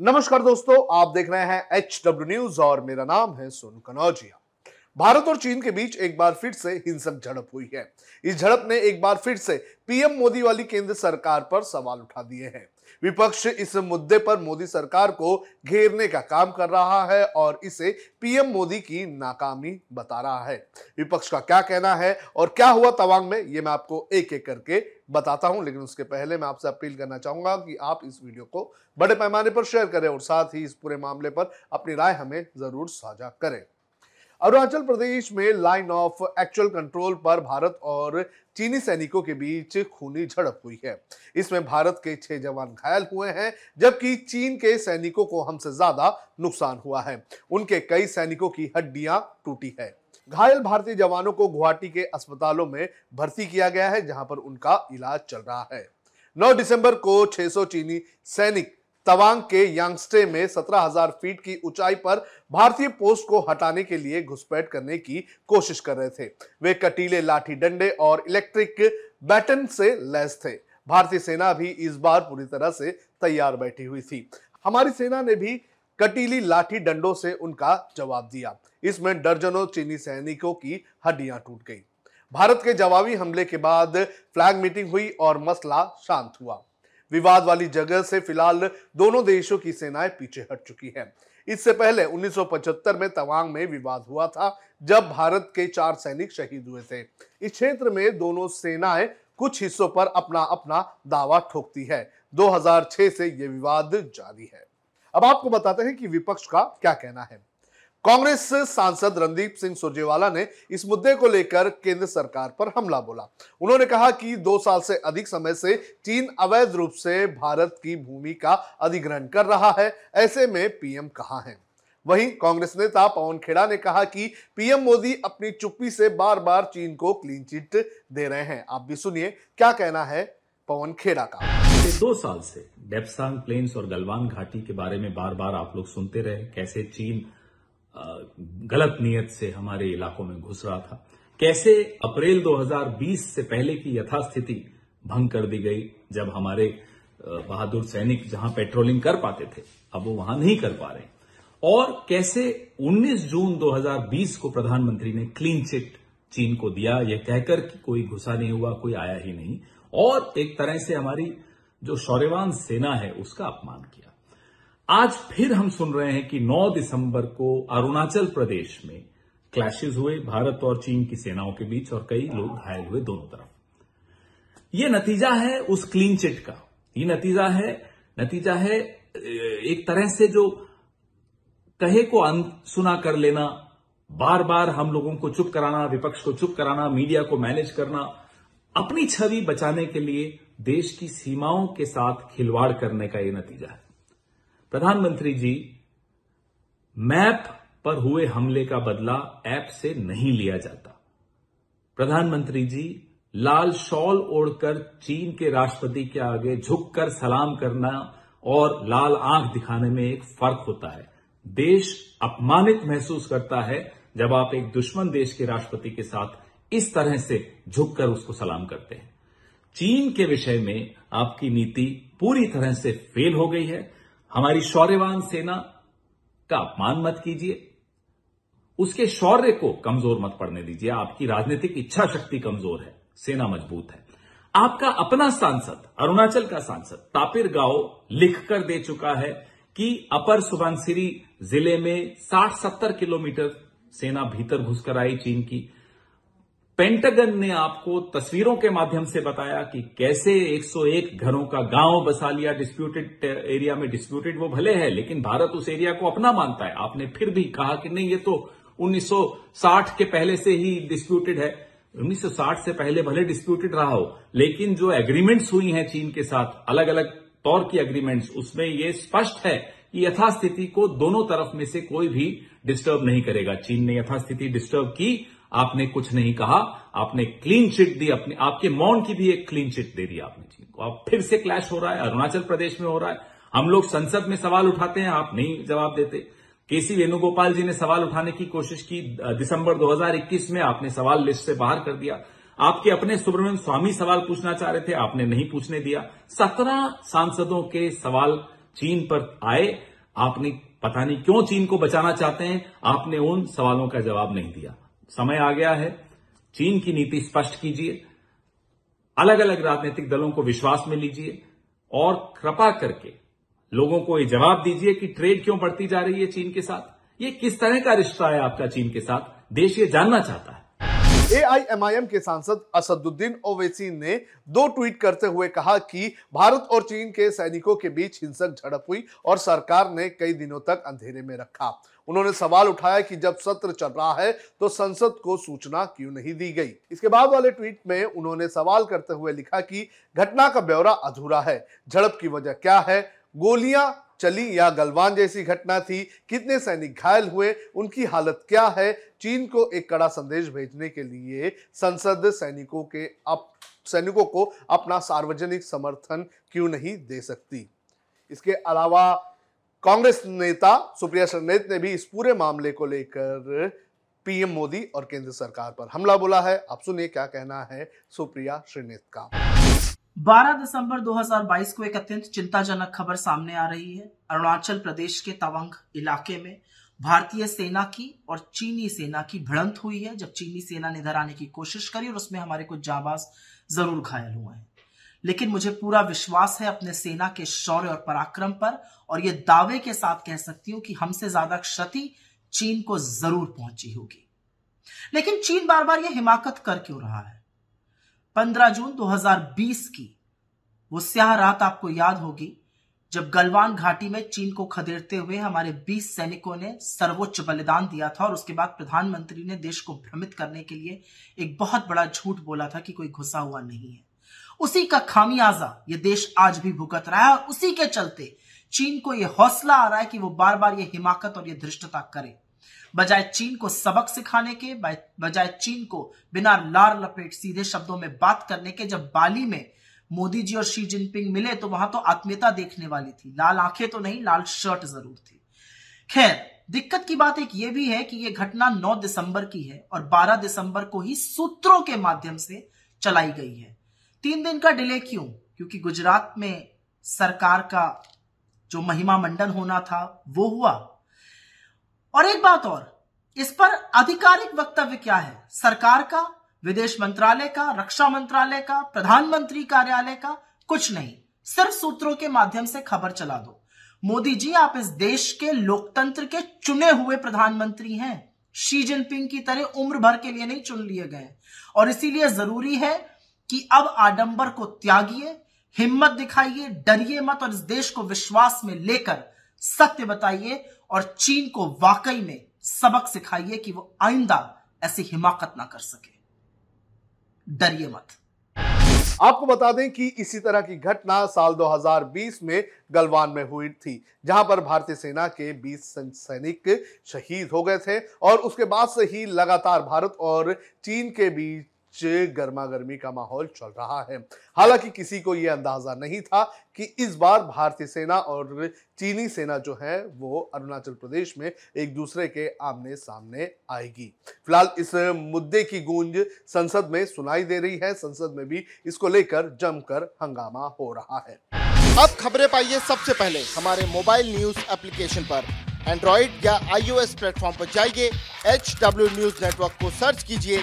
नमस्कार दोस्तों, आप देख रहे हैं एच डब्ल्यू न्यूज़ और मेरा नाम है सोनू कनौजिया। भारत और चीन के बीच एक बार फिर से हिंसक झड़प हुई है। इस झड़प ने एक बार फिर से पीएम मोदी वाली केंद्र सरकार पर सवाल उठा दिए हैं। विपक्ष इस मुद्दे पर मोदी सरकार को घेरने का काम कर रहा है और इसे पीएम मोदी की नाकामी बता रहा है। विपक्ष का क्या कहना है और क्या हुआ तवांग में, ये मैं आपको एक एक करके बताता हूँ, लेकिन उसके पहले मैं आपसे अपील करना चाहूँगा कि आप इस वीडियो को बड़े पैमाने पर शेयर करें और साथ ही इस पूरे मामले पर अपनी राय हमें ज़रूर साझा करें। अरुणाचल प्रदेश में लाइन ऑफ़ एक्चुअल कंट्रोल पर भारत और चीनी सैनिकों के बीच खूनी झड़प हुई है। इसमें भारत के छह जवान घायल हुए हैं, जबकि चीन के सैनिकों को हमसे ज़्यादा नुकसान हुआ है। उनके कई सैनिकों की हड्डियाँ टूटी है। घायल भारतीय जवानों को गुवाहाटी के अस्पतालों में भर्ती किया गया है, जहाँ पर उनका इलाज चल रहा है। 9 दिसंबर को 600 चीनी सैनिक तवांग के यांगस्टे में 17,000 फीट की ऊंचाई पर भारतीय पोस्ट को हटाने के लिए घुसपैठ करने की कोशिश कर रहे थे। वे कटीले लाठी डंडे और इलेक्ट्रिक बैटन से लैस थे। भारतीय सेना भी इस बार पूरी तरह से तैयार बैठी हुई थी। हमारी सेना ने भी कटीली लाठी डंडों से उनका जवाब दिया। इसमें दर्जनों चीनी सैनिकों की हड्डियाँ टूट गई। भारत के जवाबी हमले के बाद फ्लैग मीटिंग हुई और मसला शांत हुआ। विवाद वाली जगह से फ़िलहाल दोनों देशों की सेनाएँ पीछे हट चुकी हैं। इससे पहले 1975 में तवांग में विवाद हुआ था, जब भारत के चार सैनिक शहीद हुए थे। इस क्षेत्र में दोनों सेनाएँ कुछ हिस्सों पर अपना अपना दावा ठोकती है। 2006 से यह विवाद जारी है। अब आपको बताते हैं कि विपक्ष का क्या कहना है। कांग्रेस सांसद रणदीप सिंह सुरजेवाला ने इस मुद्दे को लेकर केंद्र सरकार पर हमला बोला। उन्होंने कहा कि दो साल से अधिक समय से चीन अवैध रूप से भारत की भूमि का अधिग्रहण कर रहा है, ऐसे में पीएम कहाँ है? वहीं कांग्रेस नेता पवन खेड़ा ने कहा कि पीएम मोदी अपनी चुप्पी से बार बार चीन को क्लीन चिट दे रहे हैं। आप भी सुनिए, क्या कहना है पवन खेड़ा का? दो साल से डेप्सांग प्लेन्स और गलवान घाटी के बारे में बार बार आप लोग सुनते रहे, कैसे चीन गलत नियत से हमारे इलाकों में घुस रहा था। कैसे अप्रैल 2020 से पहले की यथास्थिति भंग कर दी गई जब हमारे बहादुर सैनिक जहाँ पेट्रोलिंग कर पाते थे, अब वो वहाँ नहीं कर पा रहे और कैसे 19 जून 2020 को प्रधानमंत्री ने क्लीन चिट चीन को दिया यह कहकर कि कोई घुसा नहीं हुआ, कोई आया ही नहीं, और एक तरह से हमारी जो शौर्यवान सेना है उसका अपमान किया। आज फिर हम सुन रहे हैं कि 9 दिसंबर को अरुणाचल प्रदेश में क्लैशेज हुए भारत और चीन की सेनाओं के बीच और कई लोग घायल हुए दोनों तरफ़। यह नतीजा है उस क्लीन चिट का। ये नतीजा है नतीजा है एक तरह से जो कहे को सुना कर लेना बार बार हम लोगों को चुप कराना, विपक्ष को चुप कराना, मीडिया को मैनेज करना, अपनी छवि बचाने के लिए देश की सीमाओं के साथ खिलवाड़ करने का यह नतीजा है। प्रधानमंत्री जी, मैप पर हुए हमले का बदला ऐप से नहीं लिया जाता। प्रधानमंत्री जी, लाल शॉल ओढ़कर चीन के राष्ट्रपति के आगे झुककर सलाम करना और लाल आँख दिखाने में एक फ़र्क होता है। देश अपमानित महसूस करता है जब आप एक दुश्मन देश के राष्ट्रपति के साथ इस तरह से झुककर उसको सलाम करते हैं। चीन के विषय में आपकी नीति पूरी तरह से फेल हो गई है। हमारी शौर्यवान सेना का अपमान मत कीजिए। उसके शौर्य को कमज़ोर मत पड़ने दीजिए। आपकी राजनीतिक इच्छा शक्ति कमज़ोर है, सेना मज़बूत है। आपका अपना सांसद, अरुणाचल का सांसद, तापिर गाँव लिखकर दे चुका है कि अपर सुबनसिरी ज़िले में 60-70 किलोमीटर सेना भीतर घुसकर आई चीन की। पेंटागन ने आपको तस्वीरों के माध्यम से बताया कि कैसे 101 घरों का गाँव बसा लिया डिस्प्यूटेड एरिया में डिस्प्यूटेड वो भले है, लेकिन भारत उस एरिया को अपना मानता है। आपने फिर भी कहा कि नहीं, ये तो 1960 के पहले से ही डिस्प्यूटेड है। 1960 से पहले भले डिस्प्यूटेड रहा हो, लेकिन जो एग्रीमेंट्स हुई हैं चीन के साथ अलग अलग तौर की एग्रीमेंट्स उसमें यह स्पष्ट है कि यथास्थिति को दोनों तरफ़ में से कोई भी डिस्टर्ब नहीं करेगा। चीन ने यथास्थिति डिस्टर्ब की आपने कुछ नहीं कहा, आपने क्लीन चिट दी, अपने, आपके मौन की भी एक क्लीन चिट दे दी आपने चीन को अब फिर से क्लैश हो रहा है, अरुणाचल प्रदेश में हो रहा है। हम लोग संसद में सवाल उठाते हैं, आप नहीं जवाब देते। केसी वेणुगोपाल जी ने सवाल उठाने की कोशिश की दिसंबर 2021 में आपने सवाल लिस्ट से बाहर कर दिया। आपके अपने सुब्रमण्यम स्वामी सवाल पूछना चाह रहे थे, आपने नहीं पूछने दिया। सत्रह सांसदों के सवाल चीन पर आए। आपने पता नहीं क्यों चीन को बचाना चाहते हैं, आपने उन सवालों का जवाब नहीं दिया। समय आ गया है। चीन की नीति स्पष्ट कीजिए। अलग अलग राजनीतिक दलों को विश्वास में लीजिए। और कृपा करके लोगों को ये जवाब दीजिए कि ट्रेड क्यों बढ़ती जा रही है चीन के साथ। ये किस तरह का रिश्ता है आपका चीन के साथ? देश ये जानना चाहता है। एआईएमआईएम के सांसद असदुद्दीन ओवैसी ने दो ट्वीट करते हुए कहा कि भारत और चीन के सैनिकों के बीच हिंसक झड़प हुई और सरकार ने कई दिनों तक अंधेरे में रखा। उन्होंने सवाल उठाया कि जब सत्र चल रहा है तो संसद को सूचना क्यों नहीं दी गई? इसके बाद वाले ट्वीट में उन्होंने सवाल करते हुए लिखा कि घटना का ब्यौरा अधूरा है। झड़प की वजह क्या है? गोलियाँ चली या गलवान जैसी घटना थी, कितने सैनिक घायल हुए, उनकी हालत क्या है, चीन को एक कड़ा संदेश भेजने के लिए संसद सैनिकों के अप, सैनिकों को अपना सार्वजनिक समर्थन क्यों नहीं दे सकती? इसके अलावा कांग्रेस नेता सुप्रिया श्रीनेत ने भी इस पूरे मामले को लेकर पीएम मोदी और केंद्र सरकार पर हमला बोला है। आप सुनिए क्या कहना है सुप्रिया श्रीनेत का। 12 दिसंबर 2022 को एक अत्यंत चिंताजनक खबर सामने आ रही है। अरुणाचल प्रदेश के तवंग इलाके में भारतीय सेना की और चीनी सेना की भिड़ंत हुई है। जब चीनी सेना ने इधर आने की कोशिश करी और उसमें हमारे कुछ जाबाज ज़रूर घायल हुए हैं। लेकिन मुझे पूरा विश्वास है अपने सेना के शौर्य और पराक्रम पर और ये दावे के साथ कह सकती हूँ कि हमसे ज़्यादा क्षति चीन को ज़रूर पहुँची होगी। लेकिन चीन बार बार यह हिमाकत कर क्यों रहा है? 15 जून 2020 की। वो स्याह रात आपको याद होगी, जब गलवान घाटी में चीन को खदेड़ते हुए हमारे 20 सैनिकों ने सर्वोच्च बलिदान दिया था और उसके बाद प्रधानमंत्री ने देश को भ्रमित करने के लिए एक बहुत बड़ा झूठ बोला था कि कोई घुसा हुआ नहीं है। उसी का खामियाजा ये देश आज भी भुगत रहा है और उसी के चलते चीन को यह हौसला आ रहा है कि वो बार बार ये हिमाकत और ये धृष्टता करे। बजाय चीन को सबक सिखाने के बजाय चीन को बिना लार लपेट सीधे शब्दों में बात करने के जब बाली में मोदी जी और शी जिनपिंग मिले तो वहाँ तो आत्मीयता देखने वाली थी। लाल आँखें तो नहीं, लाल शर्ट ज़रूर थी। खैर, दिक्कत की बात एक ये भी है कि यह घटना 9 दिसंबर की है और 12 दिसंबर को ही सूत्रों के माध्यम से चलाई गई है। तीन दिन का डिले क्यों? क्योंकि गुजरात में सरकार का जो महिमा मंडन होना था, वो हुआ। और एक बात और, इस पर आधिकारिक वक्तव्य क्या है? सरकार का, विदेश मंत्रालय का, रक्षा मंत्रालय का, प्रधानमंत्री कार्यालय का? कुछ नहीं। सिर्फ़ सूत्रों के माध्यम से खबर चला दो। मोदी जी, आप इस देश के लोकतंत्र के चुने हुए प्रधानमंत्री हैं। शी जिनपिंग की तरह उम्र भर के लिए नहीं चुन लिए गए। और इसीलिए ज़रूरी है कि अब आडंबर को त्यागिए, हिम्मत दिखाइए, डरिए मत और इस देश को विश्वास में लेकर सत्य बताइए और चीन को वाकई में सबक सिखाइए कि वो आइंदा ऐसी हिमाकत ना कर सके। डरिए मत। आपको बता दें कि इसी तरह की घटना साल 2020 में गलवान में हुई थी, जहाँ पर भारतीय सेना के 20 सैनिक शहीद हो गए थे और उसके बाद से ही लगातार भारत और चीन के बीच गर्मा गर्मी का माहौल चल रहा है। हालाँकि किसी को यह अंदाज़ा नहीं था कि इस बार भारतीय सेना और चीनी सेना जो है, वो अरुणाचल प्रदेश में एक दूसरे के आमने सामने आएगी। फ़िलहाल इस मुद्दे की गूंज संसद में सुनाई दे रही है। संसद में भी इसको लेकर जमकर हंगामा हो रहा है। अब खबरें पाइए सबसे पहले। हमारे मोबाइल न्यूज़ एप्लीकेशन पर। एंड्रॉइड या आईओएस प्लेटफॉर्म पर जाइए। एच डब्ल्यू न्यूज़ नेटवर्क को सर्च कीजिए।